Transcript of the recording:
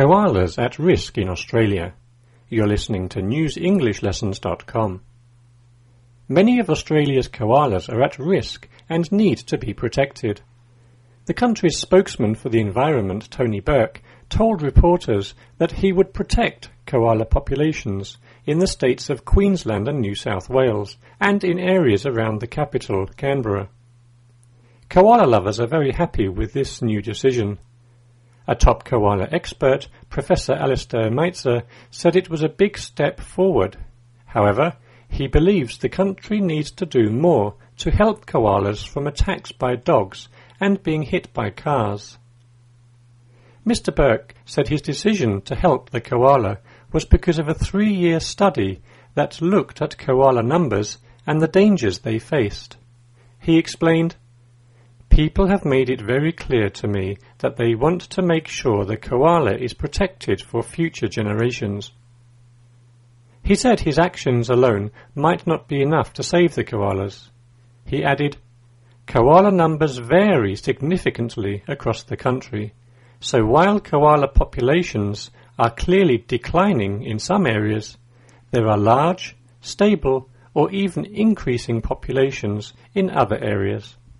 Koalas at risk in Australia. You're listening to newsenglish.lessons.com. Many of Australia's koalas are at risk and need to be protected. The country's spokesman for the environment, Tony Burke, told reporters that he would protect koala populations in the states of Queensland and New South Wales and in areas around the capital, Canberra. Koala lovers are very happy with this new decision. A top koala expert, Professor Alistair Melzer, said it was a big step forward. However, he believes the country needs to do more to help koalas from attacks by dogs and being hit by cars. Mr. Burke said his decision to help the koala was because of a three-year study that looked at koala numbers and the dangers they faced. He explained, People have made it very clear to me that they want to make sure the koala is protected for future generations. He said his actions alone might not be enough to save the koalas. He added, Koala numbers vary significantly across the country, so while koala populations are clearly declining in some areas, there are large, stable, or even increasing populations in other areas.